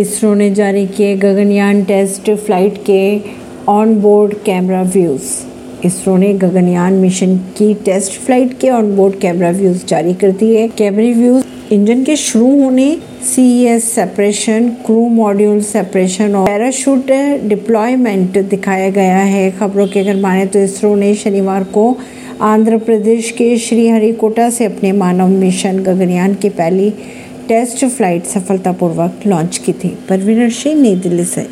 इसरो ने जारी किए गगनयान टेस्ट फ़्लाइट के on board camera views. ISRO ने गगनयान मिशन की टेस्ट फ़्लाइट के ऑन बोर्ड कैमरा व्यूज़ जारी कर दिए। कैमरे व्यूज़ इंजन के शुरू होने C S separation crew module separation और पैराशूट डिप्लॉयमेंट दिखाया गया है। खबरों के अगर माने तो इसरो ने शनिवार को आंध्र प्रदेश के श्रीहरिकोटा से अपने मानव मिशन गगनयान की पहली टेस्ट फ़्लाइट सफलतापूर्वक लॉन्च की थी परवीनर सिंह नई दिल्ली से।